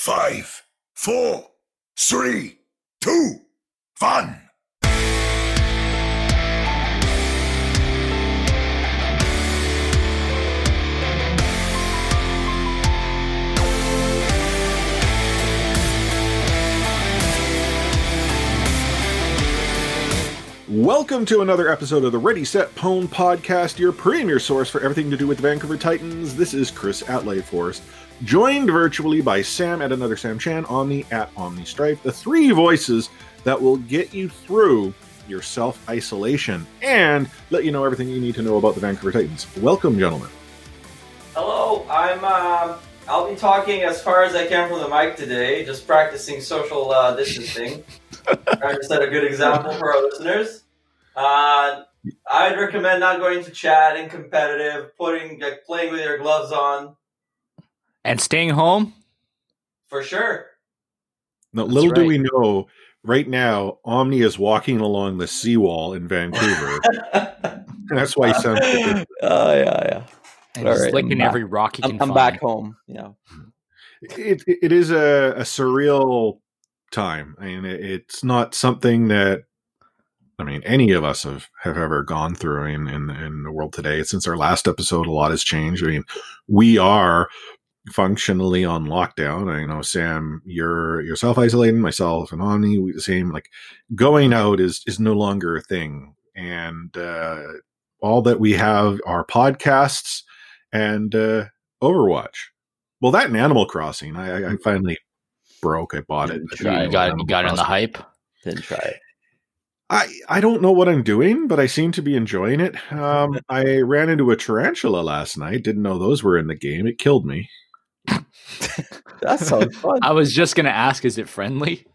five, four, three, two, one. Welcome to another episode of the Ready Set Pwn podcast, your premier source for everything to do with the Vancouver Titans. This is Chris at Lake Forest, joined virtually by Sam at another Sam Chan, Omni at Omni Strife, the three voices that will get you through your self isolation and let you know everything you need to know about the Vancouver Titans. Welcome, gentlemen. Hello, I'm. Uh, I'll be talking as far as I can from the mic today, just practicing social uh, distancing. Trying to set a good example for our listeners. Uh, I'd recommend not going to chat and competitive, putting like, playing with your gloves on And staying home? for sure. Now, That's little do we know, right now, Omni is walking along the seawall in Vancouver. and that's why he sounds so good. Oh yeah, yeah. And All right, licking I'm every rock he I'm, can I'm find. back home. Yeah. it, it it is a, a surreal time. I mean, it, it's not something that I mean any of us have, have ever gone through in, in in the world today. Since our last episode, a lot has changed. I mean, we are functionally on lockdown. I know Sam, you're you're self isolating. Myself and Omni, we the same. Like going out is is no longer a thing, and uh, all that we have are podcasts and uh, Overwatch. Well, that and Animal Crossing. I, I- I finally broke. I bought it. Didn't try. You got, you got in the hype. Didn't try it. I, I don't know what I'm doing, but I seem to be enjoying it. Um, I ran into a tarantula last night. Didn't know those were in the game. It killed me. That sounds fun. I was just going to ask, is it friendly?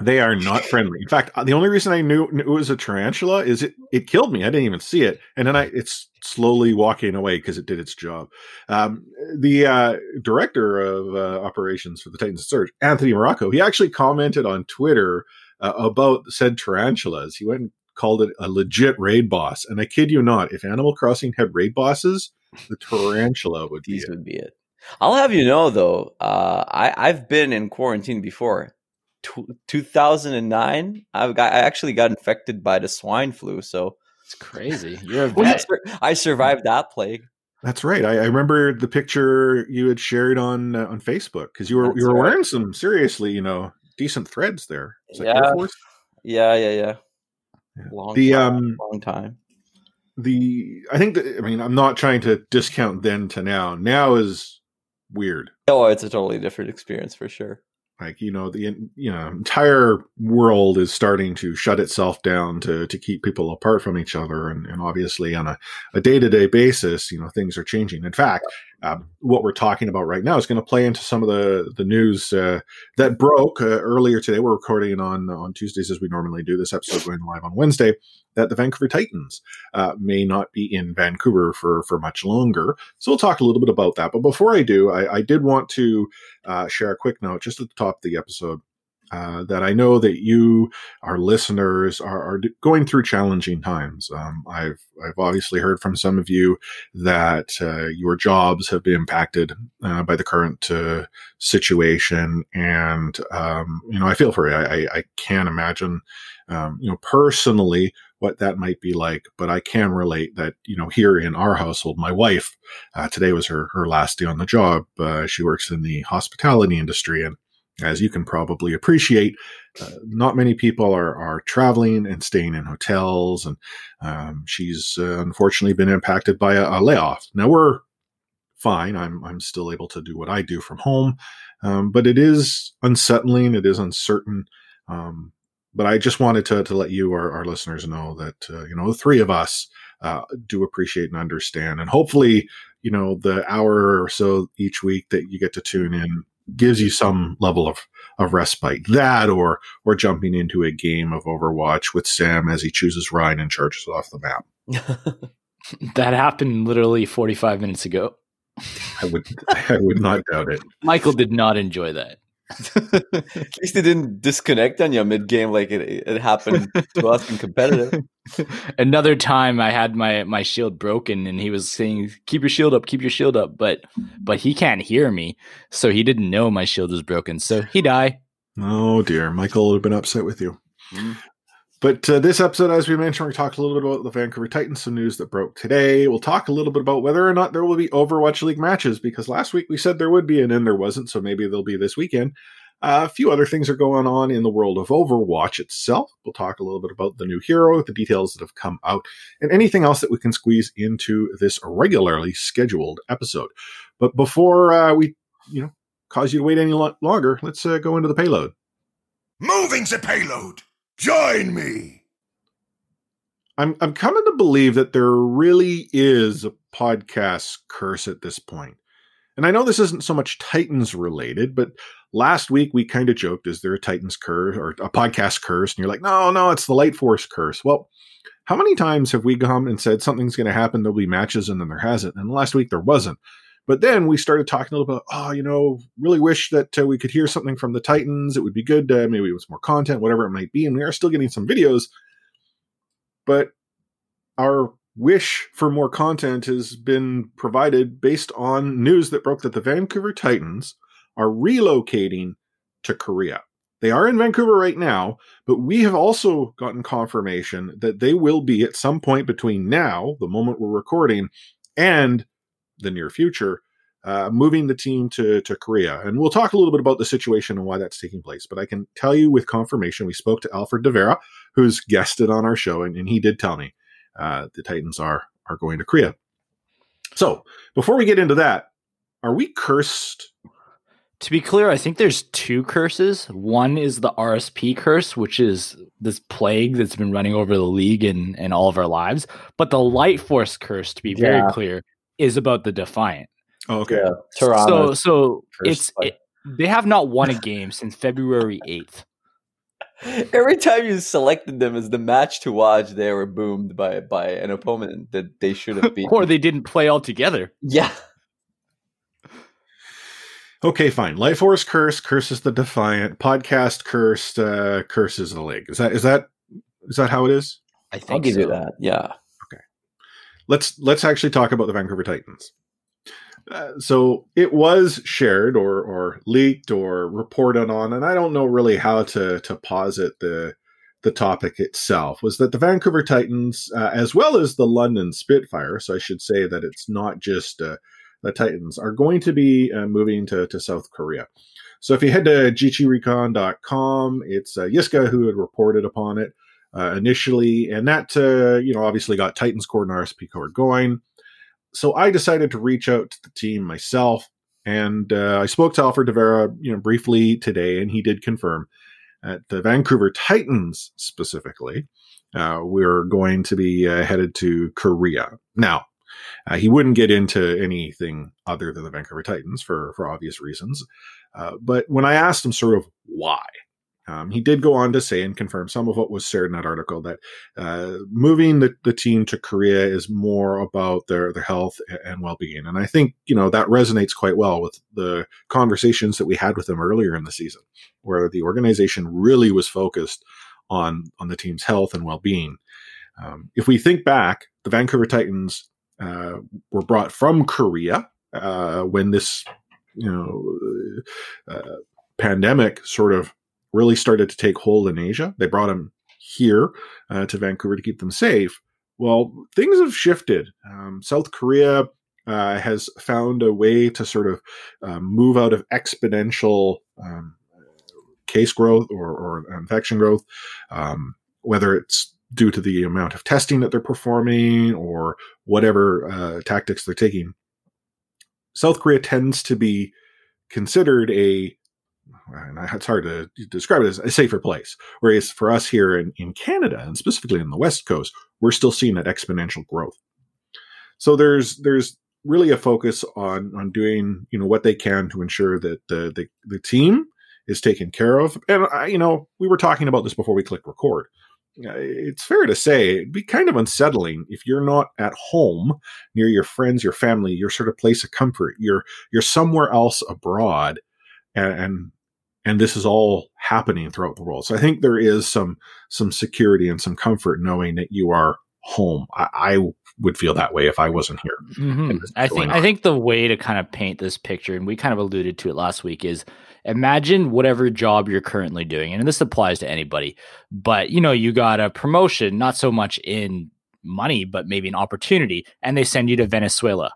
They are not friendly. In fact, the only reason I knew it was a tarantula is it, it killed me. I didn't even see it, and then I it's slowly walking away because it did its job. Um, the uh, director of uh, operations for the Titans Surge, Anthony Morocco, he actually commented on Twitter uh, about said tarantulas. He went and called it a legit raid boss, and I kid you not, if Animal Crossing had raid bosses, the tarantula would be These it. would be it. I'll have you know though, uh, I I've been in quarantine before. Tw 2009, I've got I actually got infected by the swine flu, so It's crazy. You're a I, vet. I survived that plague. That's right. I, I remember the picture you had shared on uh, on Facebook because you were That's you were right. wearing some seriously, you know, decent threads there. Is that Yeah. Air Force? Yeah, yeah, yeah. Yeah. Long The, time, um, long time. The I think that I mean I'm not trying to discount then to now. Now is weird. Oh, it's a totally different experience for sure. Like you know the you know entire world is starting to shut itself down to to keep people apart from each other, and, and obviously on a a day to day basis, you know things are changing. In fact, um, what we're talking about right now is going to play into some of the the news uh, that broke uh, earlier today. We're recording on on Tuesdays as we normally do. This episode going live on Wednesday. That the Vancouver Titans uh, may not be in Vancouver for for much longer. So we'll talk a little bit about that. But before I do, I, I did want to uh, share a quick note just at the top of the episode. Uh, that I know that you, our listeners, are, are going through challenging times. Um, I've I've obviously heard from some of you that uh, your jobs have been impacted uh, by the current uh, situation, and um, you know I feel for you. I, I, I can't imagine, um, you know, personally what that might be like, but I can relate that you know here in our household, my wife uh, today was her her last day on the job. Uh, she works in the hospitality industry, and as you can probably appreciate, uh, not many people are are traveling and staying in hotels, and um, she's uh, unfortunately been impacted by a, a layoff. Now we're fine. I'm I'm still able to do what I do from home, um, but it is unsettling. It is uncertain. Um, but I just wanted to to let you, our, our listeners, know that uh, you know the three of us uh, do appreciate and understand, and hopefully, you know, the hour or so each week that you get to tune in gives you some level of of respite. That or or jumping into a game of Overwatch with Sam as he chooses Rein and charges off the map. That happened literally 45 minutes ago. I would I would not doubt it. Michael did not enjoy that. At least it didn't disconnect on you mid game like it, it happened to us in competitive. Another time I had my my shield broken and he was saying keep your shield up, keep your shield up, but but he can't hear me. So he didn't know my shield was broken. So he died. Oh dear, Michael would have been upset with you. Mm. But uh, this episode, as we mentioned, we talked a little bit about the Vancouver Titans, some news that broke today. We'll talk a little bit about whether or not there will be Overwatch League matches because last week we said there would be, and then there wasn't. So maybe there'll be this weekend. Uh, a few other things are going on in the world of Overwatch itself. We'll talk a little bit about the new hero, the details that have come out, and anything else that we can squeeze into this regularly scheduled episode. But before uh, we, you know, cause you to wait any lo- longer, let's uh, go into the payload. Moving the payload. Join me. I'm I'm coming to believe that there really is a podcast curse at this point. And I know this isn't so much Titans related, but last week we kind of joked, is there a Titans curse or a podcast curse? And you're like, no, no, it's the Light Force curse. Well, how many times have we come and said something's going to happen, there'll be matches, and then there hasn't? And last week there wasn't. But then we started talking a little bit, oh, you know, really wish that uh, we could hear something from the Titans. It would be good. Uh, maybe it was more content, whatever it might be. And we are still getting some videos. But our wish for more content has been provided based on news that broke that the Vancouver Titans are relocating to Korea. They are in Vancouver right now, but we have also gotten confirmation that they will be at some point between now, the moment we're recording, and the near future, uh, moving the team to, to Korea. And we'll talk a little bit about the situation and why that's taking place. But I can tell you with confirmation, we spoke to Alfred De Vera, who's guested on our show, and, and he did tell me uh, the Titans are are going to Korea. So before we get into that, are we cursed? To be clear, I think there's two curses. One is the RSP curse, which is this plague that's been running over the league and, and all of our lives. But the Light Force curse, to be very Yeah. clear, is about the Defiant. Oh, okay. Yeah, Toronto. So so it's it, they have not won a game since February eighth. Every time you selected them as the match to watch, they were boomed by by an opponent that they should have beaten. or they didn't play altogether. yeah, Okay, fine. Life Force curse curses the Defiant. Podcast cursed uh, curses the league. Is that is that is that how it is? I think I'll give so. you that. Yeah, Okay. let's let's actually talk about the Vancouver Titans. Uh, so it was shared or or leaked or reported on, and I don't know really how to to posit the the topic itself. Was that the Vancouver Titans, uh, as well as the London Spitfire? So I should say that it's not just uh, the Titans are going to be uh, moving to to South Korea. So if you head to gtrecon.com, it's uh, Yiska who had reported upon it uh, initially, and that uh, you know obviously got Titans Core and RSP Core going. So I decided to reach out to the team myself, and uh, I spoke to Alfred De Vera, you know, briefly today, and he did confirm that the Vancouver Titans specifically, uh, we're going to be uh, headed to Korea. Now, uh, he wouldn't get into anything other than the Vancouver Titans for for obvious reasons, uh, but when I asked him sort of why, um, he did go on to say and confirm some of what was shared in that article that uh, moving the, the team to Korea is more about their, their health and well being. And I think, you know, that resonates quite well with the conversations that we had with them earlier in the season, where the organization really was focused on, on the team's health and well being. Um, if we think back, the Vancouver Titans uh, were brought from Korea uh, when this, you know, uh, pandemic sort of really started to take hold in Asia. They brought them here uh, to Vancouver to keep them safe. Well, things have shifted. Um, South Korea uh, has found a way to sort of uh, move out of exponential um, case growth or, or infection growth, um, whether it's due to the amount of testing that they're performing or whatever uh, tactics they're taking. South Korea tends to be considered a and it's hard to describe it as a safer place. Whereas for us here in, in Canada, and specifically in the West Coast, we're still seeing that exponential growth. So there's there's really a focus on on doing you know what they can to ensure that the the, the team is taken care of. And I, you know we were talking about this before we click record. It's fair to say it'd be kind of unsettling if you're not at home near your friends, your family, your sort of place of comfort. You're you're somewhere else abroad, and, and and this is all happening throughout the world. So I think there is some some security and some comfort knowing that you are home. I, I would feel that way if I wasn't here. Mm-hmm. I think I think the way to kind of paint this picture, and we kind of alluded to it last week, is imagine whatever job you're currently doing, and this applies to anybody. But you know, you got a promotion, not so much in money, but maybe an opportunity, and they send you to Venezuela.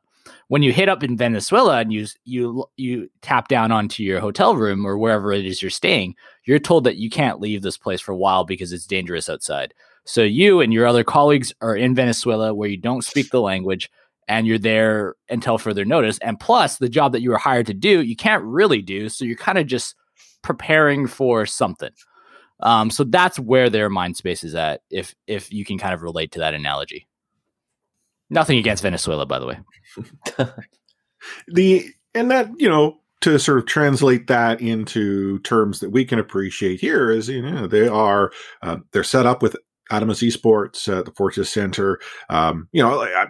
When you hit up in Venezuela and you you you tap down onto your hotel room or wherever it is you're staying, you're told that you can't leave this place for a while because it's dangerous outside. So you and your other colleagues are in Venezuela where you don't speak the language and you're there until further notice. And plus, the job that you were hired to do, you can't really do. So you're kind of just preparing for something. Um, so that's where their mind space is at. If if you can kind of relate to that analogy. Nothing against Venezuela, by the way. the and that you know to sort of translate that into terms that we can appreciate here is you know they are uh, they're set up with Adamas Esports at the Fortress Center. Um, you know, I,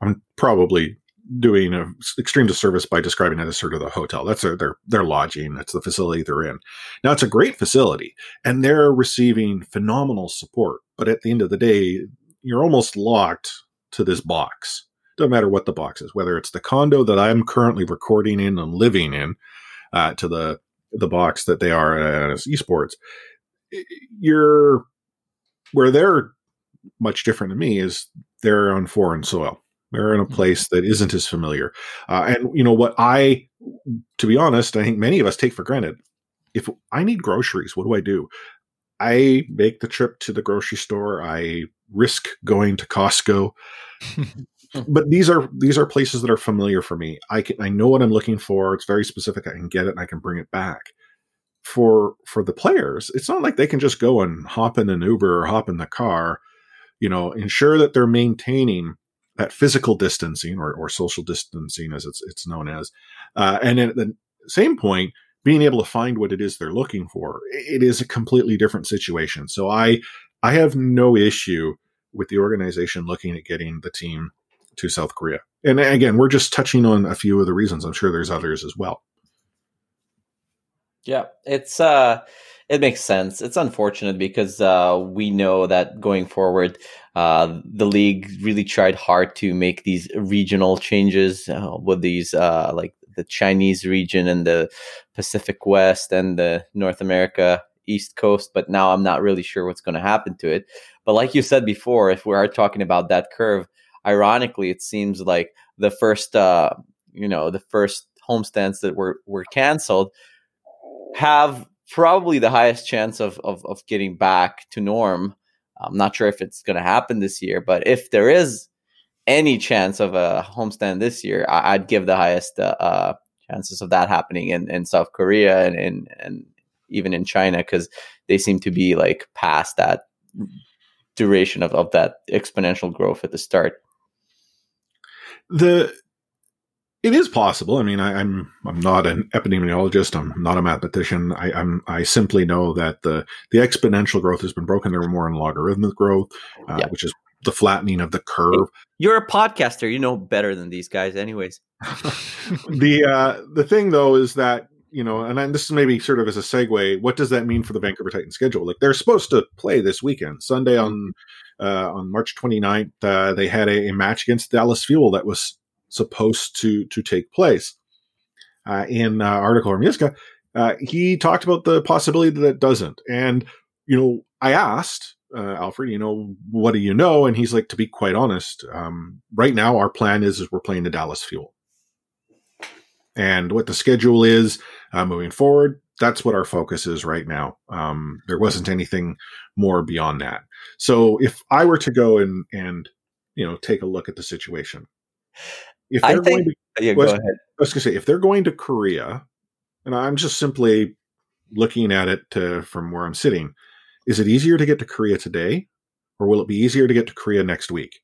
I'm probably doing an extreme disservice by describing it as sort of the hotel. That's their, their their lodging. That's the facility they're in. Now it's a great facility, and they're receiving phenomenal support. But at the end of the day, you're almost locked to this box. Doesn't matter what the box is, whether it's the condo that I'm currently recording in and living in, uh, to the the box that they are at as esports. You're where they're much different to me is they're on foreign soil. They're in a mm-hmm. place that isn't as familiar. Uh, and you know what I, to be honest, I think many of us take for granted. If I need groceries, what do I do? I make the trip to the grocery store. I risk going to Costco. but these are these are places that are familiar for me. I can I know what I'm looking for. It's very specific. I can get it and I can bring it back for for the players, it's not like they can just go and hop in an Uber or hop in the car. You know, ensure that they're maintaining that physical distancing or, or social distancing, as it's it's known as, uh, and at the same point, being able to find what it is they're looking for. It is a completely different situation. So I I have no issue with the organization looking at getting the team to South Korea. And again, we're just touching on a few of the reasons. I'm sure there's others as well. Yeah, it's uh it makes sense. It's unfortunate because uh, we know that going forward, uh, the league really tried hard to make these regional changes uh, with these uh, like the Chinese region and the Pacific West and the North America East Coast. But now I'm not really sure what's going to happen to it. But like you said before, if we are talking about that curve, ironically, it seems like the first, uh, you know, the first homestands that were were canceled have probably the highest chance of, of, of getting back to norm. I'm not sure if it's going to happen this year, but if there is any chance of a homestand this year, I, would give the highest uh, uh, chances of that happening in, in South Korea and, and, and even in China because they seem to be like past that duration of, of that exponential growth at the start. The it is possible. I mean, I, am I'm, I'm not an epidemiologist. I'm not a mathematician. I, am I simply know that the the exponential growth has been broken. There were more in logarithmic growth, uh, yeah. which is the flattening of the curve. You're a podcaster. You know better than these guys, anyways. the uh, the thing though is that you know, and this is maybe sort of as a segue. What does that mean for the Vancouver Titans schedule? Like they're supposed to play this weekend, Sunday on uh, on March 29th. Uh, they had a, a match against Dallas Fuel that was supposed to to take place. Uh, in uh, article or uh, he talked about the possibility that it doesn't. And you know, I asked uh, Alfred, you know, what do you know? And he's like, to be quite honest, um, right now our plan is, is we're playing the Dallas Fuel, and what the schedule is uh, moving forward. That's what our focus is right now. Um, there wasn't anything more beyond that. So if I were to go and and you know take a look at the situation, if they're I think, going to, yeah, go ahead. I was going to say, if they're going to Korea, and I'm just simply looking at it to, from where I'm sitting, is it easier to get to Korea today, or will it be easier to get to Korea next week?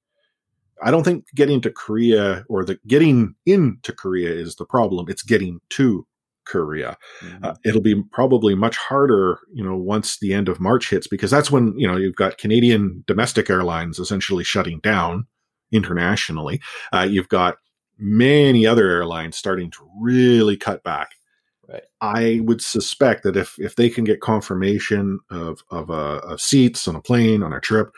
I don't think getting to Korea or the getting into Korea is the problem. It's getting to Korea. Mm-hmm. Uh, it'll be probably much harder, you know, once the end of March hits, because that's when you know you've got Canadian domestic airlines essentially shutting down internationally. Uh, you've got many other airlines starting to really cut back. Right. I would suspect that if if they can get confirmation of of, uh, of seats on a plane on a trip,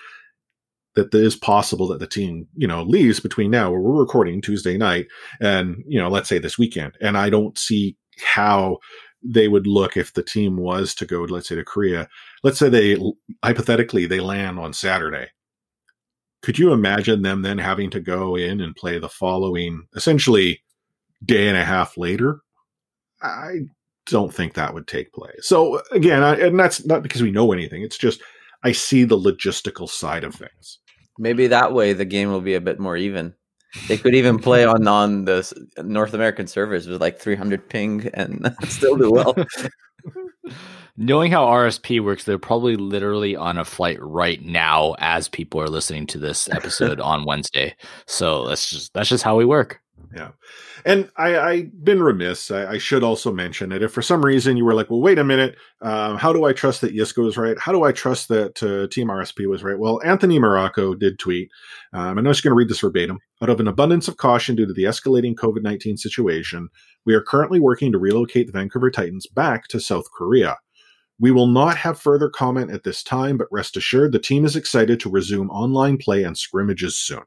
that it is possible that the team you know leaves between now where we're recording Tuesday night and you know let's say this weekend, and I don't see how they would look if the team was to go let's say to Korea. Let's say they hypothetically they land on Saturday. Could you imagine them then having to go in and play the following essentially day and a half later? I don't think that would take place. So again, I, and that's not because we know anything. It's just I see the logistical side of things. Maybe that way the game will be a bit more even. They could even play on on the North American servers with like 300 ping and still do well. Knowing how RSP works, they're probably literally on a flight right now as people are listening to this episode on Wednesday. So that's just that's just how we work. And I, I've been remiss. I, I should also mention that if for some reason you were like, well, wait a minute, um, how do I trust that Yiska was right? How do I trust that uh, Team RSP was right? Well, Anthony Morocco did tweet, um, I'm just going to read this verbatim. Out of an abundance of caution due to the escalating COVID 19 situation, we are currently working to relocate the Vancouver Titans back to South Korea. We will not have further comment at this time, but rest assured the team is excited to resume online play and scrimmages soon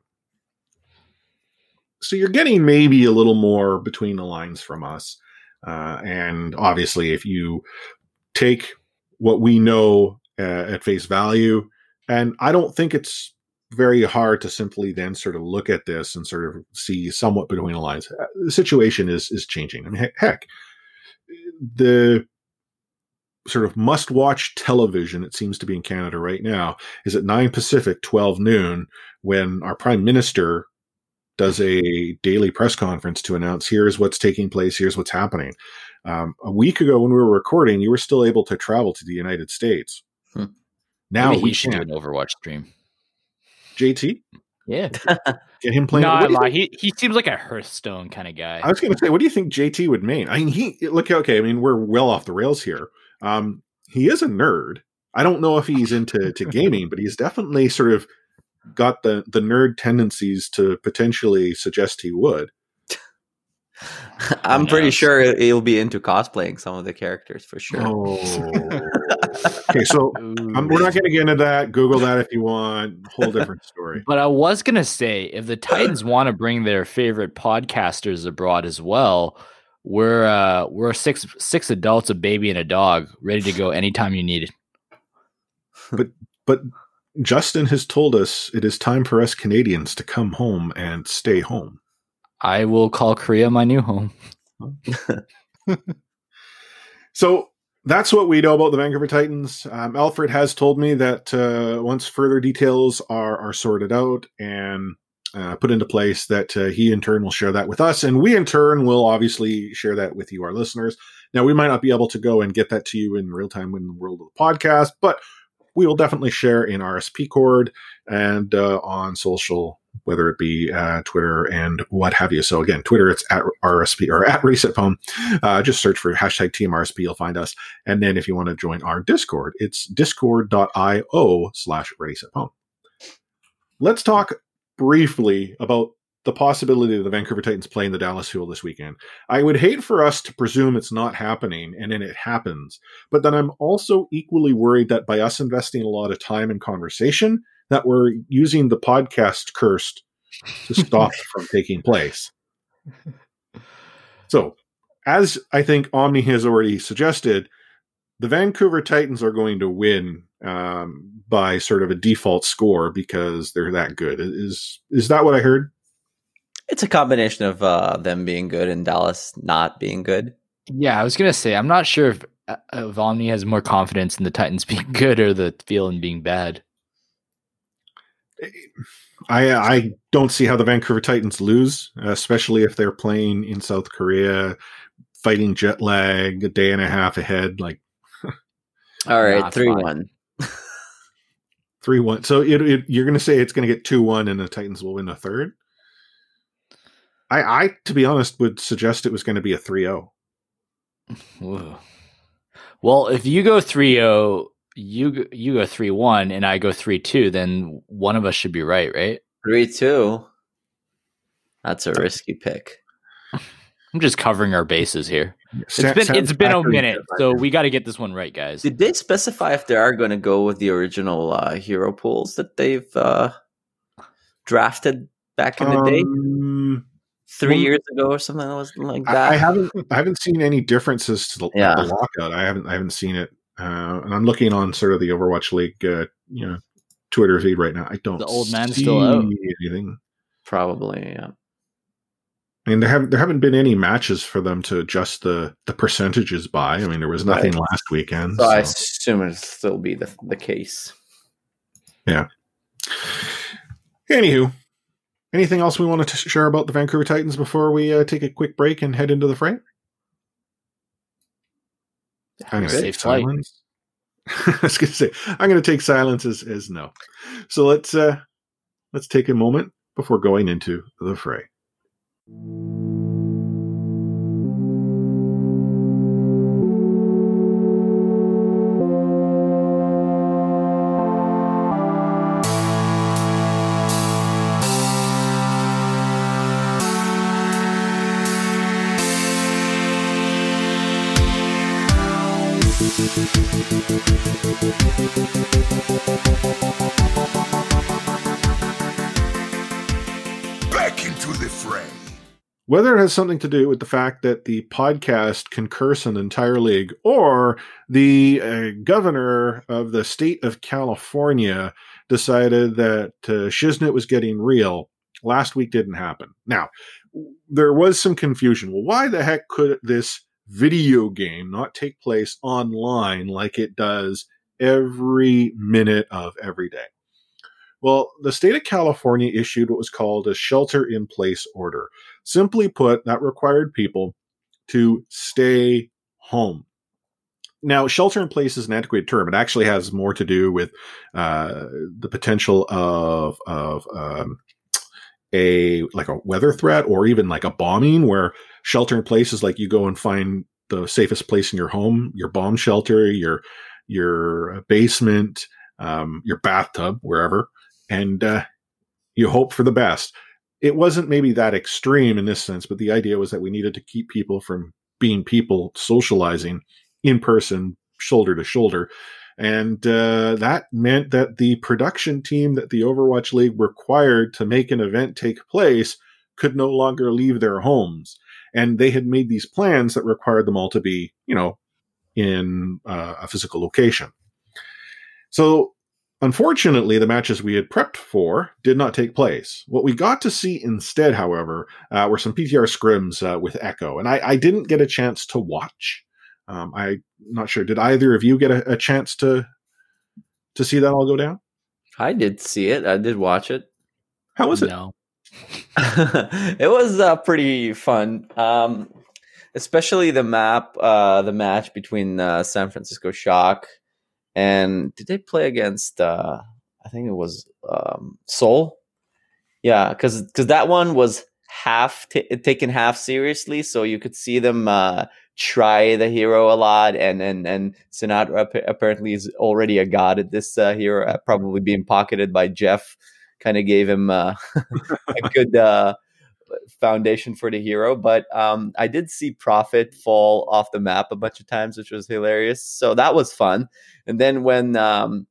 so you're getting maybe a little more between the lines from us. Uh, and obviously, if you take what we know uh, at face value, and I don't think it's very hard to simply then sort of look at this and sort of see somewhat between the lines. Uh, The situation is is changing. I mean, heck, the sort of must watch television it seems to be in Canada right now is at 9 Pacific 12 noon when our prime minister does a daily press conference to announce here's what's taking place, here's what's happening. Um, a week ago, when we were recording, you were still able to travel to the United States. Hmm. Now Maybe we he should do can't. an Overwatch stream. JT, Yeah. get him playing. no, what do you no, think- he he seems like a Hearthstone kind of guy. I was going to say, what do you think JT would mean? I mean, he look okay. I mean, we're well off the rails here. Um, he is a nerd. I don't know if he's into to gaming, but he's definitely sort of got the the nerd tendencies to potentially suggest he would. I'm pretty sure he'll be into cosplaying some of the characters for sure. Oh. okay, so um, we're not going to get into that. Google that if you want. Whole different story. But I was gonna say, if the Titans want to bring their favorite podcasters abroad as well, we're uh, we're six six adults, a baby, and a dog, ready to go anytime you need it. But but Justin has told us it is time for us Canadians to come home and stay home. I will call Korea my new home. So that's what we know about the Vancouver Titans. Um, Alfred has told me that uh, once further details are are sorted out and uh, put into place, that uh, he in turn will share that with us, and we in turn will obviously share that with you, our listeners. Now we might not be able to go and get that to you in real time in the world of the podcast, but we will definitely share in RSP Cord and uh, on social, whether it be uh, Twitter and what have you. So again, Twitter it's at RSP or at Reset Home. Uh, just search for hashtag TeamRSP, you'll find us. And then if you want to join our Discord, it's discord.io slash Ready Home. Let's talk briefly about the possibility of the Vancouver Titans playing the Dallas Fuel this weekend. I would hate for us to presume it's not happening and then it happens, but then I'm also equally worried that by us investing a lot of time and conversation, that we're using the podcast cursed to stop from taking place. So, as I think Omni has already suggested, the Vancouver Titans are going to win um, by sort of a default score because they're that good. Is is that what I heard? It's a combination of uh, them being good and Dallas not being good. Yeah, I was gonna say I'm not sure if, uh, if Omni has more confidence in the Titans being good or the feeling being bad. I I don't see how the Vancouver Titans lose, especially if they're playing in South Korea, fighting jet lag a day and a half ahead, like All right, Nah, it's three fine. one. three one. So it, it, you're going to say it's going to get two one, and the Titans will win a third. I I to be honest would suggest it was going to be a 3-0. Well, if you go 3-0, you go- you go 3-1 and I go 3-2, then one of us should be right, right? Three two. That's a risky pick. I'm just covering our bases here. It's been it's been a minute, so we got to get this one right, guys. Did they specify if they are going to go with the original uh, hero pools that they've uh, drafted back in the day, Um, three well, years ago or something was like that? I, I haven't I haven't seen any differences to the, Yeah. the lockout. I haven't I haven't seen it, uh, and I'm looking on sort of the Overwatch League, uh, you know, Twitter feed right now. I don't. The old man's still out. Anything? Probably, yeah. I mean, there haven't there haven't been any matches for them to adjust the the percentages by. I mean, there was nothing Right. last weekend. So I assume it'll still be the the case. Yeah. Anywho, anything else we wanted to share about the Vancouver Titans before we uh, take a quick break and head into the fray? I'm going to Safe take silence. I was going to say I'm going to take silence as, as no. So let's uh, let's take a moment before going into the fray. Whether it has something to do with the fact that the podcast can curse an entire league, or the uh, governor of the state of California decided that uh, Shiznit was getting real, last week didn't happen. Now, there was some confusion. Well, why the heck could this video game not take place online like it does every minute of every day? Well, the state of California issued what was called a shelter in place order. Simply put, that required people to stay home. Now, shelter in place is an antiquated term. It actually has more to do with uh, the potential of of um, a like a weather threat or even like a bombing, where shelter in place is like you go and find the safest place in your home, your bomb shelter, your your basement, um, your bathtub, wherever, and uh, you hope for the best it wasn't maybe that extreme in this sense, but the idea was that we needed to keep people from being people socializing in person, shoulder to shoulder. And uh, that meant that the production team that the Overwatch League required to make an event take place could no longer leave their homes. And they had made these plans that required them all to be, you know, in uh, a physical location. So Unfortunately, the matches we had prepped for did not take place. What we got to see instead, however, uh, were some PTR scrims uh, with Echo, and I, I didn't get a chance to watch. Um, I'm not sure. Did either of you get a, a chance to to see that all go down? I did see it. I did watch it. How was it? No. it was uh, pretty fun, um, especially the map, uh, the match between uh, San Francisco Shock and did they play against? Uh, I think it was um, Seoul. Yeah, because because that one was half t- taken half seriously, so you could see them uh, try the hero a lot, and and and Sinatraa ap- apparently is already a god at this uh, hero, uh, probably being pocketed by Jeff. Kind of gave him uh, a good uh, foundation for the hero. But um, I did see Profit fall off the map a bunch of times, which was hilarious. So that was fun. And then when um,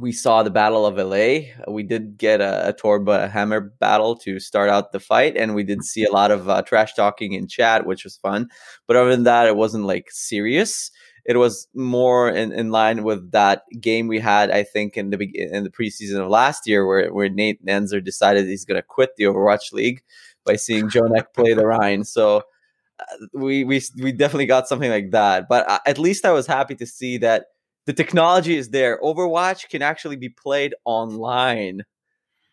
we saw the Battle of LA, we did get a, a Torba Hammer battle to start out the fight, and we did see a lot of uh, trash talking in chat, which was fun. But other than that, it wasn't like serious. It was more in, in line with that game we had, I think, in the in the preseason of last year, where where Nate Nanzer decided he's going to quit the Overwatch League by seeing JJoNak play the Rein. So uh, we we we definitely got something like that. But uh, at least I was happy to see that the technology is there. Overwatch can actually be played online.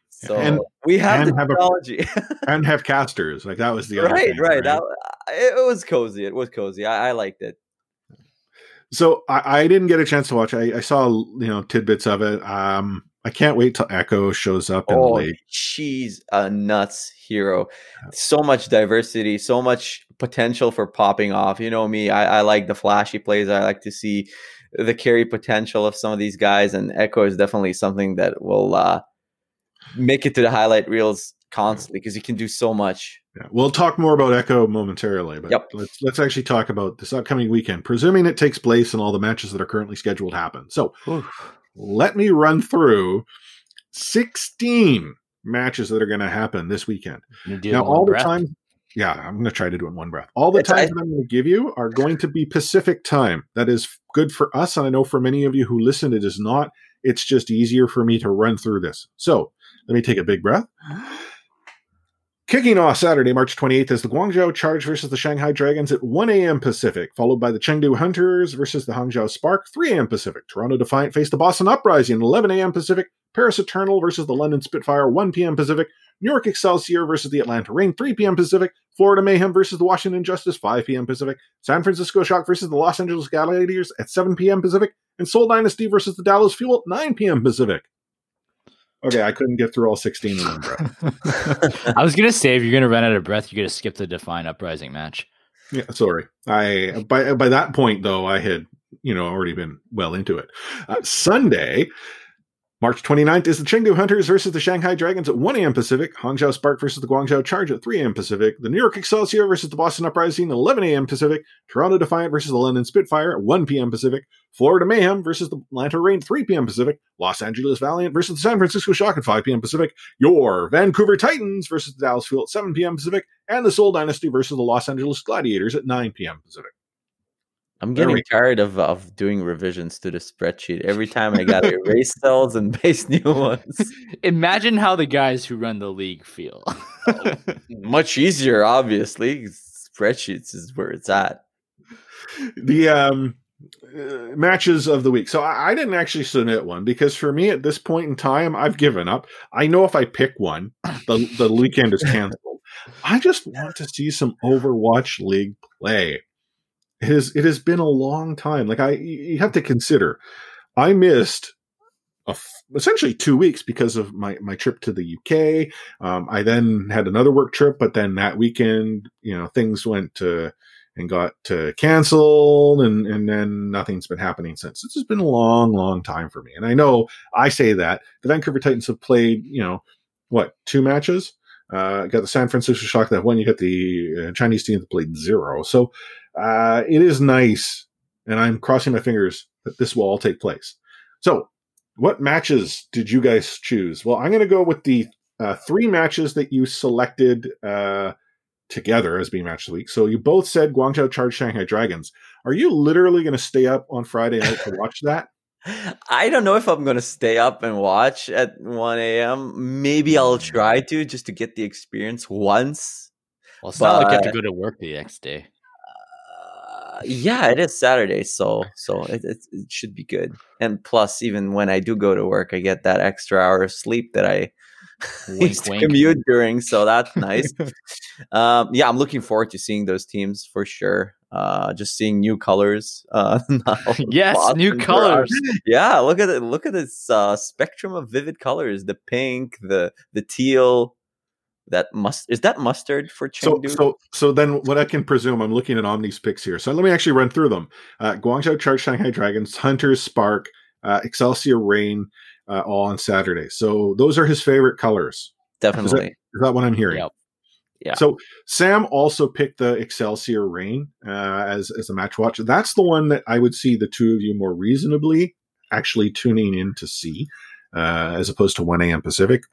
So And- we have and have a- technology. and have casters. Like that was the other right, thing, right. That, it was cozy. It was cozy. I, I liked it. So I, I didn't get a chance to watch. I, I saw you know tidbits of it. Um, I can't wait till Echo shows up in the Oh, league. she's a nuts hero. So much diversity, so much potential for popping off. You know me, I, I like the flashy plays. I like to see the carry potential of some of these guys, and Echo is definitely something that will uh, make it to the highlight reels constantly because he can do so much. Yeah, we'll talk more about Echo momentarily, but Yep. let's let's actually talk about this upcoming weekend, presuming it takes place and all the matches that are currently scheduled happen. So let me run through 16 matches that are going to happen this weekend. Now, it in one all the breath. time, yeah, I'm going to try to do it in one breath. All the It's- times I- that I'm going to give you are going to be Pacific time. That is good for us, and I know for many of you who listen, it is not. It's just easier for me to run through this. So let me take a big breath. Kicking off Saturday, March 28th, is the Guangzhou Charge versus the Shanghai Dragons at 1 a.m. Pacific, followed by the Chengdu Hunters versus the Hangzhou Spark, 3 a.m. Pacific. Toronto Defiant face the Boston Uprising, 11 a.m. Pacific. Paris Eternal versus the London Spitfire, 1 p.m. Pacific. New York Excelsior versus the Atlanta Reign, 3 p.m. Pacific. Florida Mayhem versus the Washington Justice, 5 p.m. Pacific. San Francisco Shock versus the Los Angeles Gladiators at 7 p.m. Pacific. And Seoul Dynasty versus the Dallas Fuel at 9 p.m. Pacific. Okay, I couldn't get through all 16 in one breath. I was gonna say if you're gonna run out of breath, you're gonna skip the Defiant Uprising match. Yeah, sorry. I by by that point though, I had you know already been well into it. Uh, Sunday, March 29th is the Chengdu Hunters versus the Shanghai Dragons at 1 a.m. Pacific. Hangzhou Spark versus the Guangzhou Charge at 3 a.m. Pacific. The New York Excelsior versus the Boston Uprising at 11 a.m. Pacific. Toronto Defiant versus the London Spitfire at 1 p.m. Pacific. Florida Mayhem versus the Atlanta Reign 3 p.m. Pacific. Los Angeles Valiant versus the San Francisco Shock at 5 p.m. Pacific. Your Vancouver Titans versus the Dallas Fuel at 7 p.m. Pacific. And the Seoul Dynasty versus the Los Angeles Gladiators at 9 p.m. Pacific. I'm getting tired of, of doing revisions to the spreadsheet. Every time I got to erase cells and paste new ones. Imagine how the guys who run the league feel. Much easier, obviously. Spreadsheets is where it's at. the um uh, matches of the week. So I, I didn't actually submit one because for me at this point in time, I've given up. I know if I pick one, the the weekend is canceled. I just want to see some Overwatch League play. It has it has been a long time. Like I, you have to consider, I missed essentially two weeks because of my my trip to the UK. Um, I then had another work trip, but then that weekend, you know, things went to and got uh, canceled and and then nothing's been happening since it's just been a long long time for me and i know i say that the vancouver titans have played you know what two matches uh got the san francisco shock that one you got the uh, chinese team that played zero so uh it is nice and i'm crossing my fingers that this will all take place so what matches did you guys choose well i'm going to go with the uh, three matches that you selected uh together as being match of the week. So you both said Guangzhou Charge Shanghai Dragons. Are you literally going to stay up on Friday night to watch that? I don't know if I'm going to stay up and watch at 1 a.m. Maybe I'll try to just to get the experience once. well, it's not like you have to go to work the next day. Uh, yeah, it is Saturday, so so it, it, it should be good. And plus, even when I do go to work, I get that extra hour of sleep that I Wink, used to wink. commute during. So that's nice. um, yeah, I'm looking forward to seeing those teams for sure. Uh, just seeing new colors. Uh, now Yes, new Boston's are- colors. Yeah, look at it. Look at this uh, spectrum of vivid colors: the pink, the the teal. That must is that mustard for So, Chengdu? so, so then what I can presume, I'm looking at Omni's picks here. So let me actually run through them. Uh, Guangzhou Charge Shanghai Dragons, Hunters Spark, uh, Excelsior Reign, uh, all on Saturday. So those are his favorite colors. Definitely. Is that what I'm hearing? Yep. Yeah. So Sam also picked the Excelsior Reign uh, as as a match watch. That's the one that I would see the two of you more reasonably actually tuning in to see, uh, as opposed to 1 a.m. Pacific.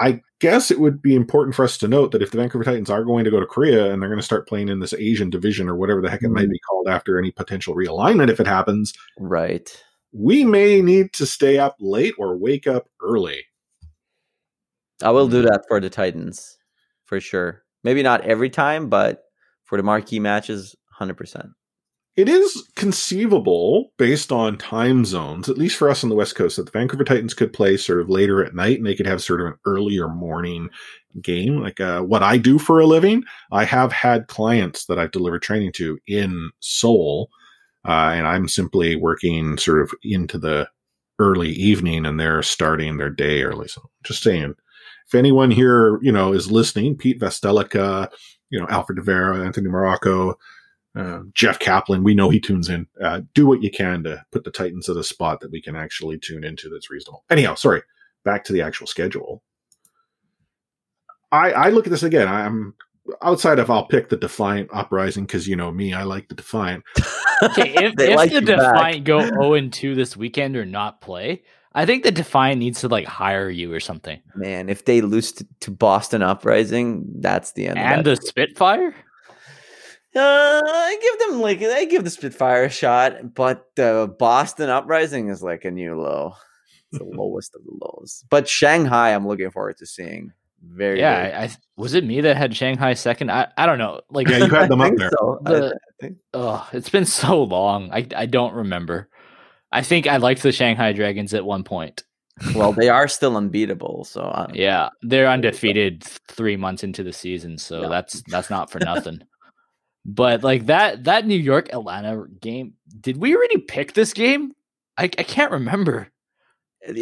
I guess it would be important for us to note that if the Vancouver Titans are going to go to Korea and they're going to start playing in this Asian division or whatever the heck it might be called after any potential realignment, if it happens, Right. we may need to stay up late or wake up early. I will Hmm. do that for the Titans for sure. Maybe not every time, but for the marquee matches, hundred percent. It is conceivable, based on time zones, at least for us on the West Coast, that the Vancouver Titans could play sort of later at night and they could have sort of an earlier morning game. Like uh, what I do for a living, I have had clients that I've delivered training to in Seoul, uh, and I'm simply working sort of into the early evening and they're starting their day early. So just saying, if anyone here, you know, is listening, Pete Vestelica, you know, Alfred De Vera, Anthony Morocco, uh, Jeff Kaplan, we know he tunes in. Uh, do what you can to put the Titans at a spot that we can actually tune into that's reasonable. Anyhow, sorry, back to the actual schedule. I, I look at this again. I'm outside of I'll pick the Defiant Uprising because you know me, I like the Defiant. Okay, if, if like the you back. Defiant go 0 and 2 this weekend or not play, I think the Defiant needs to like hire you or something. Man, if they lose to, to Boston Uprising, that's the end. And of the that. Spitfire? Uh, I give them like I give the Spitfire a shot, but the Boston Uprising is like a new low. It's the lowest of the lows. But Shanghai, I'm looking forward to seeing. Very Yeah, good. I, I was it me that had Shanghai second? I, I don't know. Like Yeah, you had them up there. so. The- I think- oh, it's been so long. I I don't remember. I think I liked the Shanghai Dragons at one point. well, they are still unbeatable, so I don't Yeah, they're undefeated three months into the season, so Yeah. that's that's not for nothing. But like that that New York Atlanta game, did we already pick this game? I I can't remember.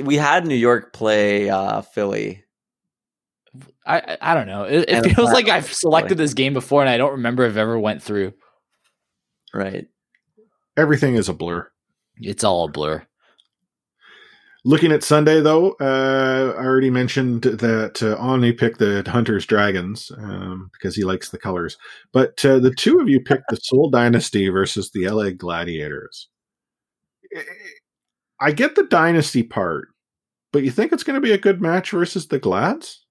we had New York play uh, Philly. I I, I don't know. It, it feels like I've play. selected this game before, and I don't remember if it ever went through. Right. Everything is a blur. It's all a blur. Looking at Sunday, though, uh, I already mentioned that uh, Omni picked the Hunters Dragons um, because he likes the colors. But uh, the two of you picked the Seoul Dynasty versus the LA Gladiators. I get the Dynasty part, but you think it's going to be a good match versus the Glads?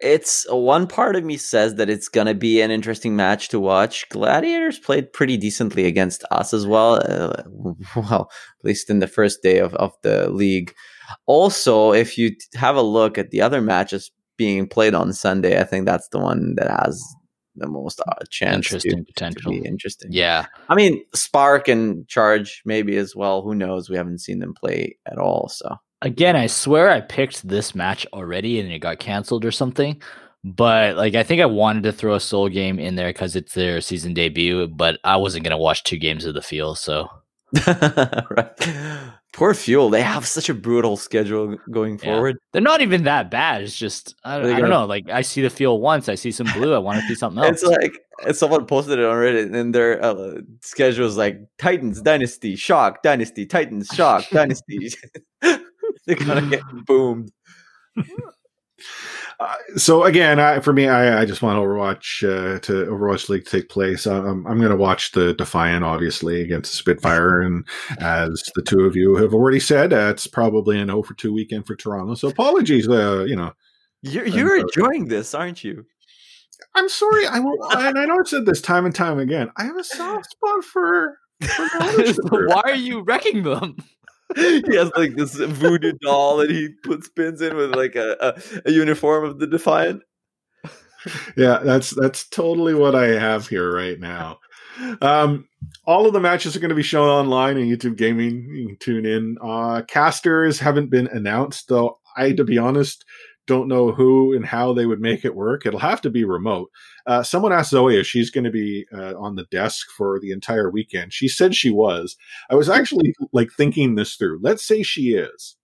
It's one part of me says that it's gonna be an interesting match to watch. Gladiators played pretty decently against us as well. Uh, well, at least in the first day of, of the league. Also, if you t- have a look at the other matches being played on Sunday, I think that's the one that has the most uh, chance Interesting to potential. be interesting. Yeah, I mean, Spark and Charge maybe as well. Who knows? We haven't seen them play at all. So again, I swear I picked this match already and it got canceled or something. But like, I think I wanted to throw a Seoul game in there because it's their season debut. But I wasn't gonna watch two games of the Fuel, so right. Poor Fuel. They have such a brutal schedule going Yeah. forward. they're not even that bad. It's just I, I don't know. Like I see the Fuel once, I see some blue. I want to see something else. It's like someone posted it on Reddit, and their uh, schedule is like Titans Dynasty, Shock Dynasty, Titans Shock Dynasty. They're gonna get boomed. Uh, so again, I, for me, I, I just want Overwatch uh, to Overwatch League to take place. Um, I'm going to watch the Defiant, obviously, against Spitfire, and as the two of you have already said, uh, it's probably an 0 for two weekend for Toronto. So apologies, uh, you know. You're you're sorry. enjoying this, aren't you? I'm sorry, I will, and I know I've said this time and time again. I have a soft spot for. for the ownership group. Why are you wrecking them? He has like this voodoo doll that he puts pins in with like a, a, a uniform of the Defiant. yeah, that's that's totally what I have here right now. Um, all of the matches are going to be shown online on YouTube Gaming. You can tune in. Uh, casters haven't been announced, though. I, to be honest, don't know who and how they would make it work. It'll have to be remote. Uh, someone asked Zoe if she's going to be uh, on the desk for the entire weekend. She said she was. I was actually like thinking this through. Let's say she is.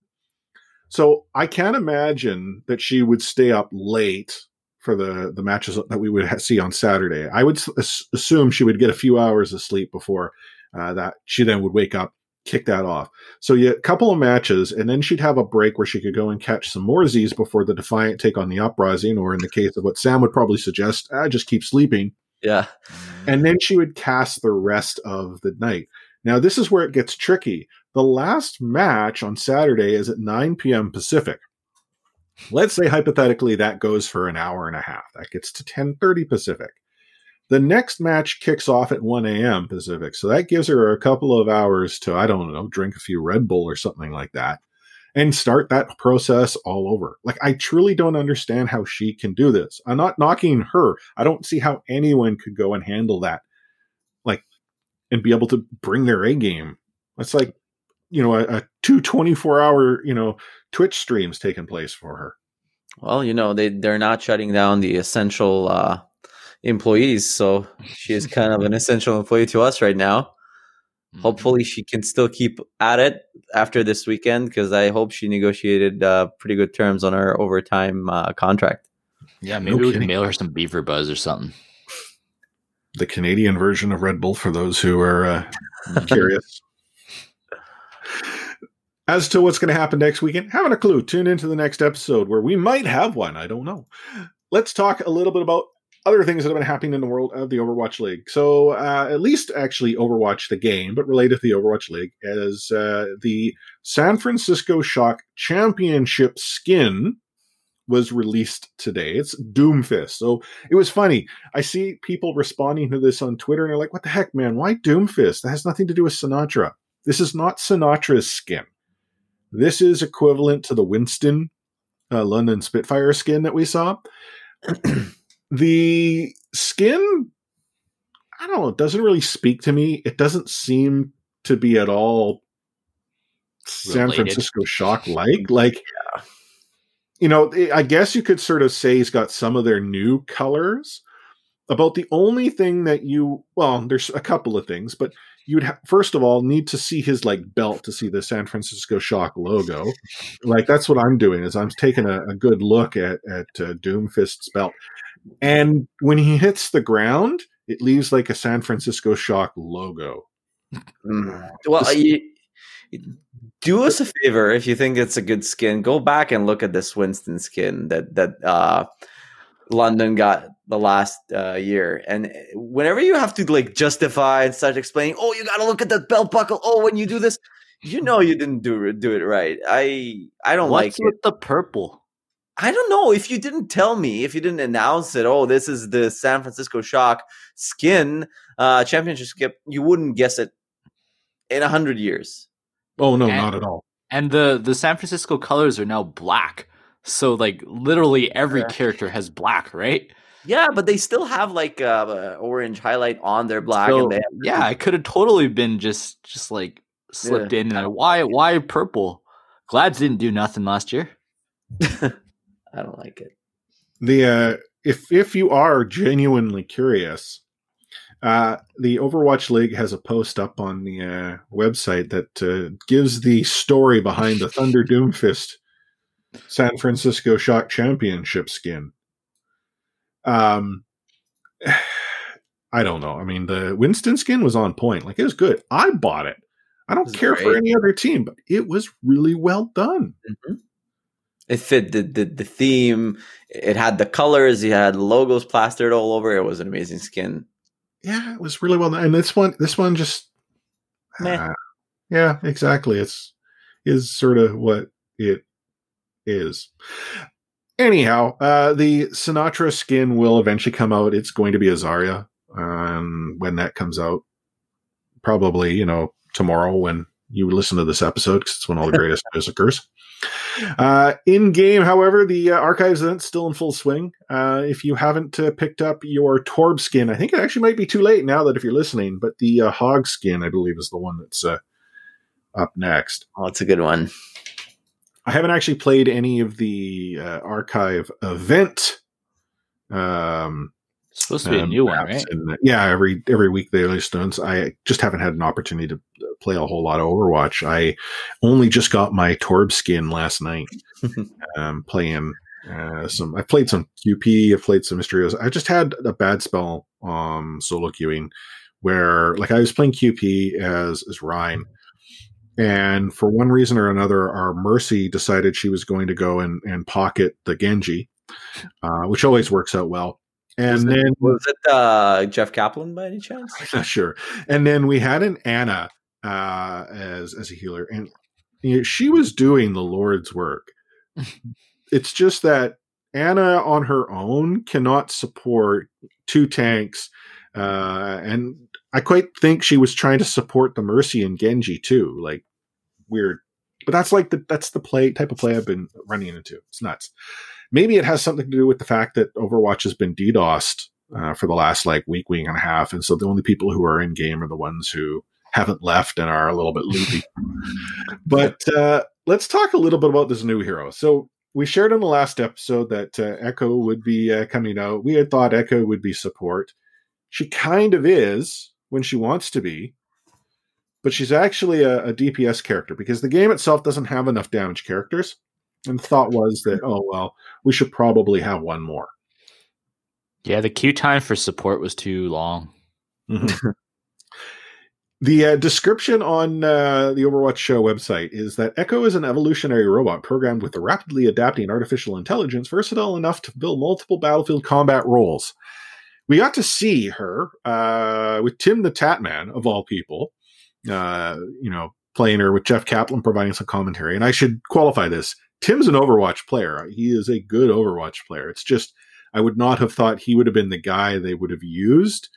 So I can't imagine that she would stay up late for the the matches that we would ha- see on Saturday. I would s- assume she would get a few hours of sleep before uh, that. She then would wake up, kick that off. So yeah, a couple of matches, and then she'd have a break where she could go and catch some more Z's before the Defiant take on the Uprising, or in the case of what Sam would probably suggest, ah, just keep sleeping Yeah. and then she would cast the rest of the night. Now, this is where it gets tricky. The last match on Saturday is at 9 p.m. Pacific. Let's say hypothetically that goes for an hour and a half. That gets to 10:30 Pacific. The next match kicks off at 1 a.m. Pacific, so that gives her a couple of hours to I don't know, drink a few Red Bull or something like that, and start that process all over. Like I truly don't understand how she can do this. I'm not knocking her. I don't see how anyone could go and handle that like, and be able to bring their A game. That's like, you know, a, a two 24 hour, you know, Twitch streams taking place for her. Well, you know, they they're not shutting down the essential uh employees, so she is kind of an essential employee to us right now. Mm-hmm. Hopefully she can still keep at it after this weekend because I hope she negotiated uh, pretty good terms on her overtime uh, contract. Yeah, No maybe we can mail her some beaver buzz or something. The Canadian version of Red Bull for those who are uh, curious. As to what's going to happen next weekend, haven't a clue. Tune into the next episode where we might have one. I don't know. let's talk a little bit about other things that have been happening in the world of the Overwatch League. So, uh, at least actually Overwatch the game, but related to the Overwatch League, as uh, the San Francisco Shock Championship skin was released today. It's Doomfist. So it was funny. I see people responding to this on Twitter and they're like, what the heck, man? Why Doomfist? That has nothing to do with Sinatraa. This is not Sinatraa's skin. This is equivalent to the Winston uh, London Spitfire skin that we saw. the skin, I don't know, it doesn't really speak to me. It doesn't seem to be at all San Related. Francisco Shock like. Like, you know, I guess you could sort of say he's got some of their new colors. About the only thing that you, well, there's a couple of things, but you'd ha- first of all need to see his like belt to see the San Francisco Shock logo. like that's what I'm doing is I'm taking a, a good look at at uh, Doomfist's belt, and when he hits the ground, it leaves like a San Francisco Shock logo. Mm. Well, This- you, do us a favor if you think it's a good skin. Go back and look at this Winston skin that that uh, London got the last uh, year. And whenever you have to like justify and start explaining, oh, you got to look at the belt buckle. Oh, when you do this, you know you didn't do it- do it right. I I don't like What's it. with the purple? I don't know if you didn't tell me, if you didn't announce it. Oh, this is the San Francisco Shock skin uh, championship skip. You wouldn't guess it in a hundred years. Oh no, And- not at all. And the the San Francisco colors are now black. So like literally every Yeah. character has black, right? Yeah, but they still have like uh, a orange highlight on their black. So, and they have, yeah, it could have totally been just just like slipped in. And I, why why purple? Glads didn't do nothing last year. I don't like it. the uh, if if you are genuinely curious, uh, the Overwatch League has a post up on the uh, website that uh, gives the story behind the Thunder Doomfist San Francisco Shock Championship skin. Um, I don't know. I mean, the Winston skin was on point. Like it was good. I bought it. I don't care for any other team, but it was really well done. It fit the, the the theme. It had the colors. It had logos plastered all over. It was an amazing skin. yeah, it was really well done. And this one, this one just, Meh. uh, yeah, exactly. It's is sort of what it is. Anyhow, uh, the Sinatraa skin will eventually come out. It's going to be Azaria Zarya, um, when that comes out, probably you know tomorrow when you would listen to this episode because it's when all the greatest news occurs. Uh, in game, however, the uh, archives event's still in full swing. Uh, if you haven't uh, picked up your Torb skin, I think it actually might be too late now that if you're listening, but the uh, Hog skin, I believe, is the one that's uh, up next. Oh, it's a good one. I haven't actually played any of the uh, archive event. Um, It's supposed to be a um, new one, right? and, yeah, every every week they release ones. I just haven't had an opportunity to play a whole lot of Overwatch. I only just got my Torb skin last night. um, playing uh, some. I played some QP. I've played some Mystery Heroes. I just had a bad spell um solo queuing where like I was playing QP as as Rein. And for one reason or another, our Mercy decided she was going to go and, and pocket the Genji, uh, which always works out well. And was then it, was it uh, Jeff Kaplan by any chance? not sure. And then we had an Ana uh, as as a healer, and you know, she was doing the Lord's work. it's just that Ana on her own cannot support two tanks, uh, and I quite think she was trying to support the Mercy and Genji too. Like weird, but that's like the that's the play type of play I've been running into. It's nuts. Maybe it has something to do with the fact that Overwatch has been DDoSed uh, for the last like week, week and a half, and so the only people who are in game are the ones who haven't left and are a little bit loopy. but uh, let's talk a little bit about this new hero. So we shared in the last episode that uh, Echo would be uh, coming out. We had thought Echo would be support. She kind of is when she wants to be, but she's actually a, a DPS character because the game itself doesn't have enough damage characters. And the thought was that, oh, well, we should probably have one more. Yeah, the queue time for support was too long. Mhm. The uh, description on uh, the Overwatch Show website is that Echo is an evolutionary robot programmed with rapidly adapting artificial intelligence, versatile enough to fill multiple battlefield combat roles. We got to see her uh, with TimTheTatman, of all people, uh, you know, playing her with Jeff Kaplan providing some commentary. And I should qualify this Tim's an Overwatch player. He is a good Overwatch player. It's just, I would not have thought he would have been the guy they would have used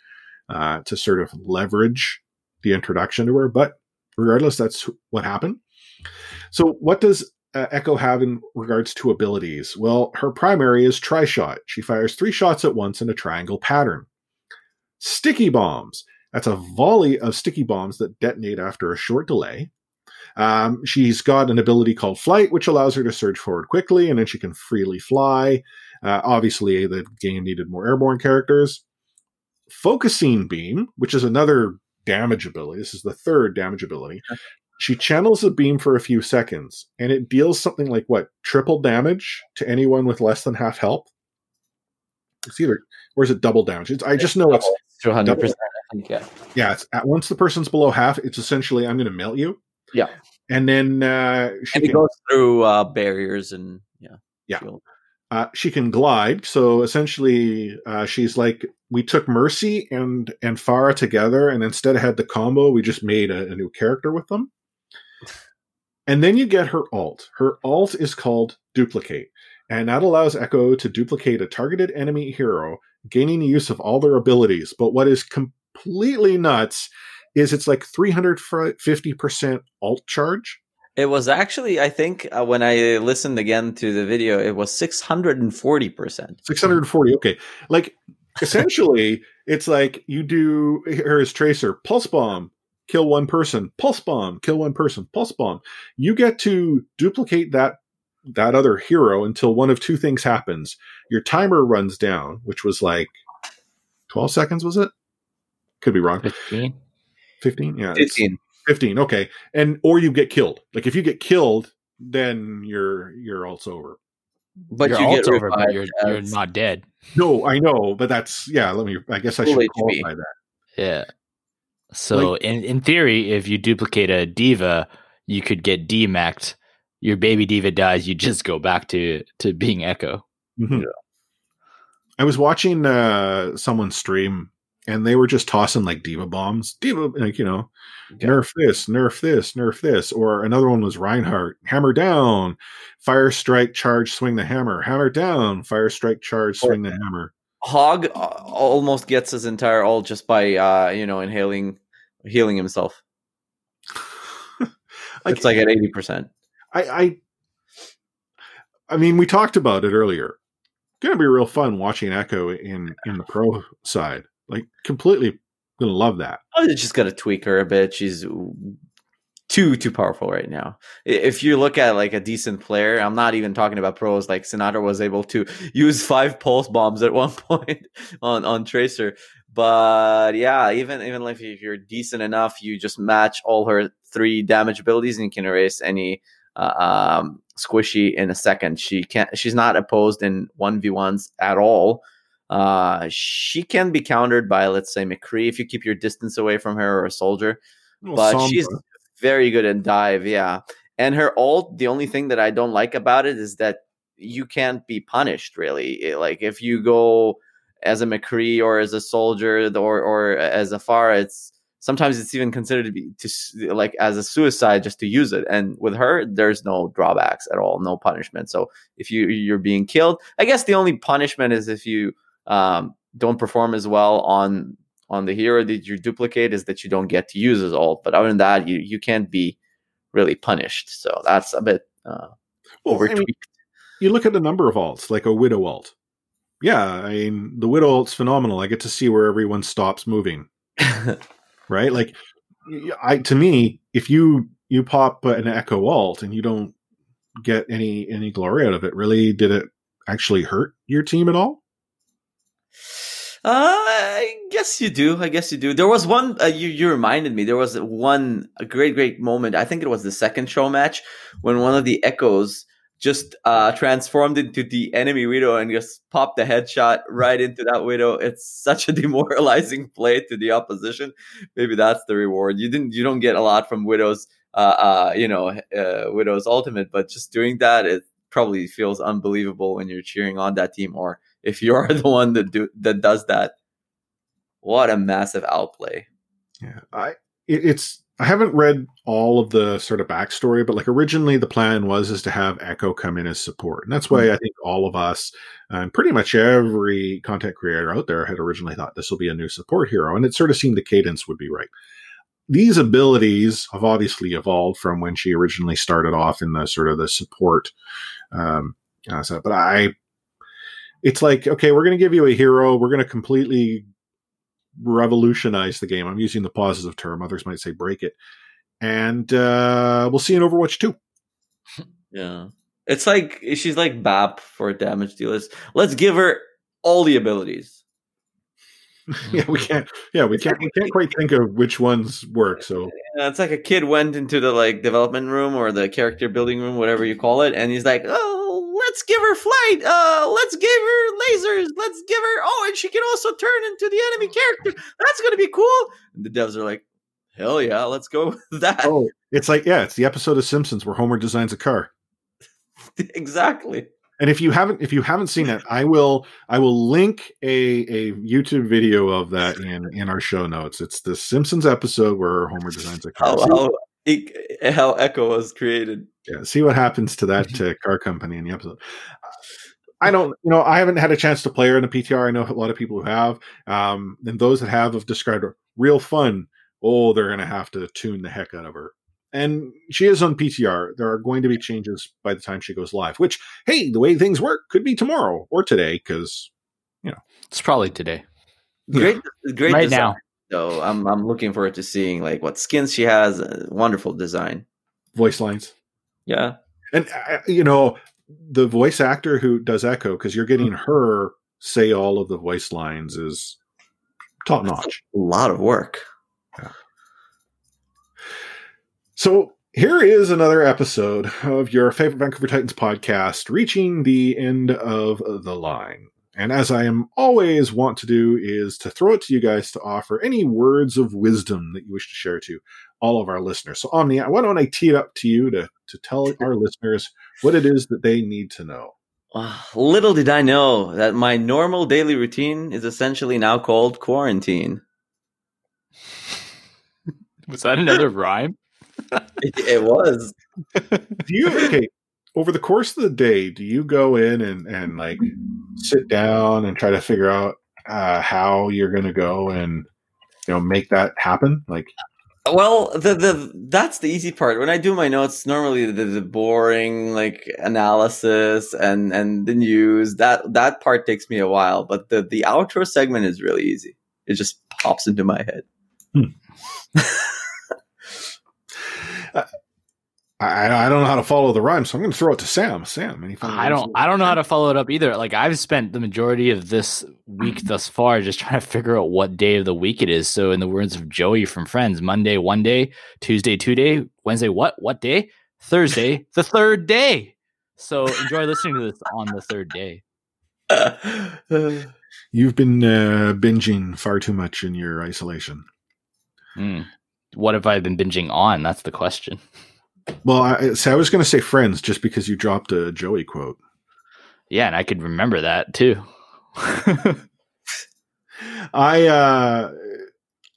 uh, to sort of leverage the introduction to her. But regardless, that's what happened. So, what does uh, Echo have in regards to abilities? Well, her primary is tri shot. She fires three shots at once in a triangle pattern. Sticky bombs. That's a volley of sticky bombs that detonate after a short delay. Um, she's got an ability called Flight, which allows her to surge forward quickly, and then she can freely fly. Uh, obviously, the game needed more airborne characters. Focusing Beam, which is another damage ability. This is the third damage ability. She channels a beam for a few seconds, and it deals something like what triple damage to anyone with less than half health. It's either or is it double damage? It's, I just know it's two hundred percent. I think yeah. Yeah, it's at once the person's below half. It's essentially I'm going to melt you. Yeah, and then uh, she and it can, goes through uh, barriers and yeah, yeah. Uh, she can glide, so essentially, uh, she's like we took Mercy and and Pharah together, and instead of had the combo, we just made a, a new character with them. And then you get her alt. Her alt is called Duplicate, and that allows Echo to duplicate a targeted enemy hero, gaining the use of all their abilities. But what is completely nuts is it's like 350% alt charge. It was actually, I think, uh, when I listened again to the video, it was 640%. 640, okay. Like, essentially, it's like you do, here is Tracer, Pulse Bomb, kill one person, pulse bomb, kill one person, pulse bomb. You get to duplicate that that other hero until one of two things happens. Your timer runs down, which was like 12 seconds, was it? Could be wrong. 15. 15? Yeah. 15. 15, okay. And or you get killed. Like if you get killed, then you're you're also over. But you're you get over, but you're, you're not dead. No, I know, but that's yeah, let me I guess I should qualify that. Yeah. So like, in in theory, if you duplicate a D.Va you could get demeched. Your baby D.Va dies, you just go back to to being Echo. Mm-hmm. Yeah. I was watching uh, someone stream and they were just tossing like D.Va bombs. D.Va, like, you know, yeah. nerf this, nerf this, nerf this. Or another one was Reinhardt, hammer down, fire strike, charge, swing the hammer, hammer down, fire strike, charge, swing the hammer. Hog uh, almost gets his entire all just by uh, you know inhaling, healing himself. like, it's like at eighty percent. I, I, I mean, we talked about it earlier. Going to be real fun watching Echo in in the pro side. Like completely gonna love that. I just gonna tweak her a bit. She's too too powerful right now. If you look at like a decent player, I'm not even talking about pros. Like Sinatraa was able to use five pulse bombs at one point on on Tracer. But yeah, even even if you're decent enough, you just match all her three damage abilities and you can erase any uh, um, squishy in a second. She can't. She's not opposed in one v ones at all. Uh, she can be countered by let's say McCree if you keep your distance away from her or a soldier. Well, but she's very good in dive, yeah. And her ult, the only thing that I don't like about it is that you can't be punished really. Like if you go as a McCree or as a soldier or or as a Pharah, it's sometimes it's even considered to be to like as a suicide just to use it. And with her, there's no drawbacks at all, no punishment. So if you you're being killed, I guess the only punishment is if you um, don't perform as well on on the hero that you duplicate is that you don't get to use his ult. But other than that, you you can't be really punished. So that's a bit uh, well, over I mean, you look at the number of alts, like a widow alt. Yeah, I mean the widow alt's phenomenal. I get to see where everyone stops moving. right? Like I to me, if you you pop an echo alt and you don't get any any glory out of it, really did it actually hurt your team at all? Uh, I guess you do. I guess you do. There was one. Uh, you you reminded me. There was one a great great moment. I think it was the second show match when one of the echoes just uh, transformed into the enemy widow and just popped the headshot right into that widow. It's such a demoralizing play to the opposition. Maybe that's the reward. You didn't, you don't get a lot from widows, uh, uh, you know, uh, widows ultimate, but just doing that, it probably feels unbelievable when you're cheering on that team, or if you're the one that do that does that. What a massive outplay! Yeah, I it, it's I haven't read all of the sort of backstory, but like originally the plan was is to have Echo come in as support, and that's why I think all of us and pretty much every content creator out there had originally thought this will be a new support hero, and it sort of seemed the cadence would be right. These abilities have obviously evolved from when she originally started off in the sort of the support. Um, uh, so, but I, it's like okay, we're going to give you a hero, we're going to completely revolutionize the game. I'm using the positive term. Others might say break it. And uh, we'll see in Overwatch 2. Yeah. It's like she's like BAP for damage dealers. Let's give her all the abilities. yeah, we can't. Yeah, we can't. We can't quite think of which ones work. So yeah, it's like a kid went into the like development room or the character building room, whatever you call it, and he's like, "Oh, let's give her flight. Uh, let's give her lasers. Let's give her. Oh, and she can also turn into the enemy character. That's gonna be cool. And the devs are like, hell yeah, let's go with that. Oh, it's like yeah, it's the episode of Simpsons where Homer designs a car. exactly. And if you haven't if you haven't seen it, I will I will link a a YouTube video of that in in our show notes. It's the Simpsons episode where Homer designs a car. How, how, how Echo was created. Yeah, see what happens to that uh, car company in the episode. I don't, you know, I haven't had a chance to play her in a PTR. I know a lot of people who have, um, and those that have have described her real fun. Oh, they're going to have to tune the heck out of her. And she is on PTR. There are going to be changes by the time she goes live. Which, hey, the way things work could be tomorrow or today, because you know it's probably today. Great, great right design. now. So I'm I'm looking forward to seeing like what skins she has. Uh, wonderful design. Voice lines. Yeah. And uh, you know, the voice actor who does Echo, because you're getting her say all of the voice lines, is top notch. A lot of work. Yeah. So here is another episode of your favorite Vancouver Titans podcast, reaching the end of the line. And as I am always want to do, is to throw it to you guys to offer any words of wisdom that you wish to share to all of our listeners. So, Omni, why don't I tee it up to you to, to tell our listeners what it is that they need to know? Uh, little did I know that my normal daily routine is essentially now called quarantine. Was that another rhyme? it, it was. Do you okay? over the course of the day, do you go in and, and like sit down and try to figure out uh, how you're going to go and you know make that happen? Like, well, the the that's the easy part. When I do my notes, normally the, the boring like analysis and and the news that that part takes me a while. But the the outro segment is really easy. It just pops into my head. Hmm. uh, I, I don't know how to follow the rhyme, so I'm going to throw it to Sam. Sam, any I don't I don't know how to follow it up either. Like I've spent the majority of this week thus far just trying to figure out what day of the week it is. So in the words of Joey from Friends, Monday one day, Tuesday two day, Wednesday what what day, Thursday the third day. So enjoy listening to this on the third day. You've been uh, binging far too much in your isolation. Mm. What have I been binging on? That's the question. Well, I, so I was going to say Friends just because you dropped a Joey quote. Yeah, and I could remember that too. I uh,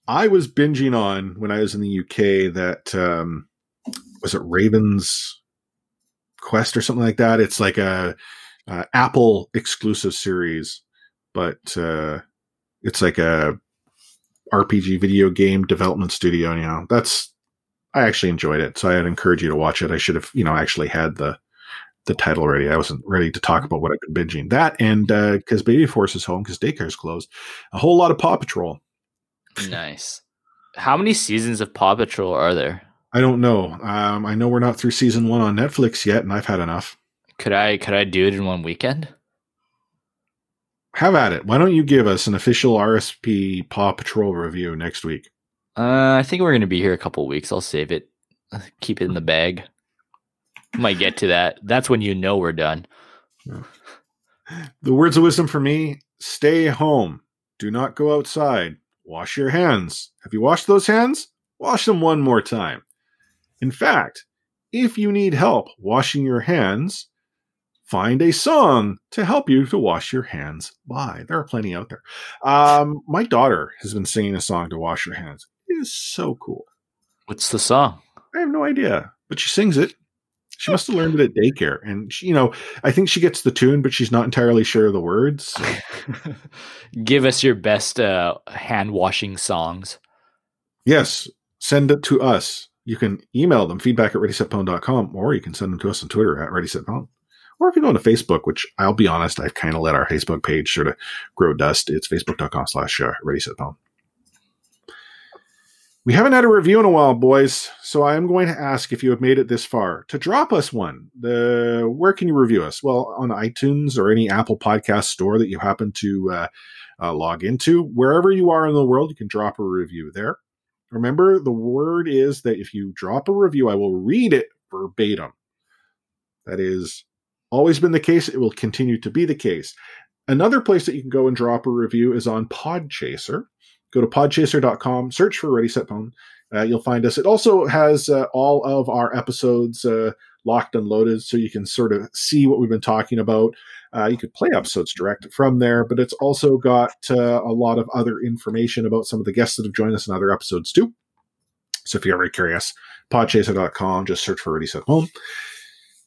I was binging on when I was in the UK that um, was it Ravens Quest or something like that. It's like a, a Apple exclusive series, but uh, it's like a RPG video game development studio. You know, that's I actually enjoyed it, so I'd encourage you to watch it. I should have, you know, actually had the the title ready. I wasn't ready to talk about what I've been binging. That and because uh, Baby Force is home because daycare's closed, a whole lot of Paw Patrol. Nice. How many seasons of Paw Patrol are there? I don't know. Um, I know we're not through season one on Netflix yet, and I've had enough. Could I could I do it in one weekend? Have at it. Why don't you give us an official RSP Paw Patrol review next week? Uh, I think we're going to be here a couple weeks. I'll save it, keep it in the bag. Might get to that. That's when you know we're done. The words of wisdom for me stay home. Do not go outside. Wash your hands. Have you washed those hands? Wash them one more time. In fact, if you need help washing your hands, find a song to help you to wash your hands by. There are plenty out there. Um, my daughter has been singing a song to wash her hands. Is so cool. What's the song? I have no idea, but she sings it. She must have learned it at daycare, and she, you know, I think she gets the tune, but she's not entirely sure of the words. so- Give us your best uh, hand washing songs. Yes, send it to us. You can email them, feedback at readysetpound.com, or you can send them to us on Twitter at readysetpound. Or if you go into Facebook, which I'll be honest, I've kind of let our Facebook page sort of grow dust. It's facebook.com slash uh, readysetpound. We haven't had a review in a while, boys, so I am going to ask if you have made it this far to drop us one. The where can you review us? Well, on iTunes or any Apple Podcast store that you happen to uh, uh, log into, wherever you are in the world, you can drop a review there. Remember, the word is that if you drop a review, I will read it verbatim. That is always been the case. It will continue to be the case. Another place that you can go and drop a review is on Podchaser. Go to podchaser.com, search for Ready Set Pound. Uh, you'll find us. It also has uh, all of our episodes uh, locked and loaded so you can sort of see what we've been talking about. Uh, you could play episodes direct from there, but it's also got uh, a lot of other information about some of the guests that have joined us in other episodes too. So if you're ever curious, podchaser.com, just search for Ready Set Pound.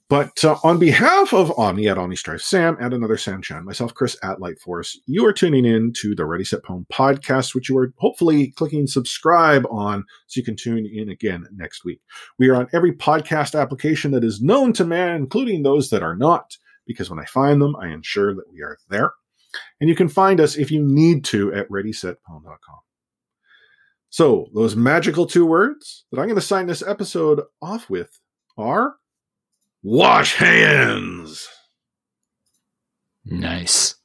But uh, on behalf of Omni at Omni Strife, Sam, and another Sam Chan, myself, Chris at Light Force, you are tuning in to the Ready Set Pound podcast, which you are hopefully clicking subscribe on so you can tune in again next week. We are on every podcast application that is known to man, including those that are not, because when I find them, I ensure that we are there. And you can find us if you need to at readysetpound.com. So, those magical two words that I'm going to sign this episode off with are wash hands. Nice.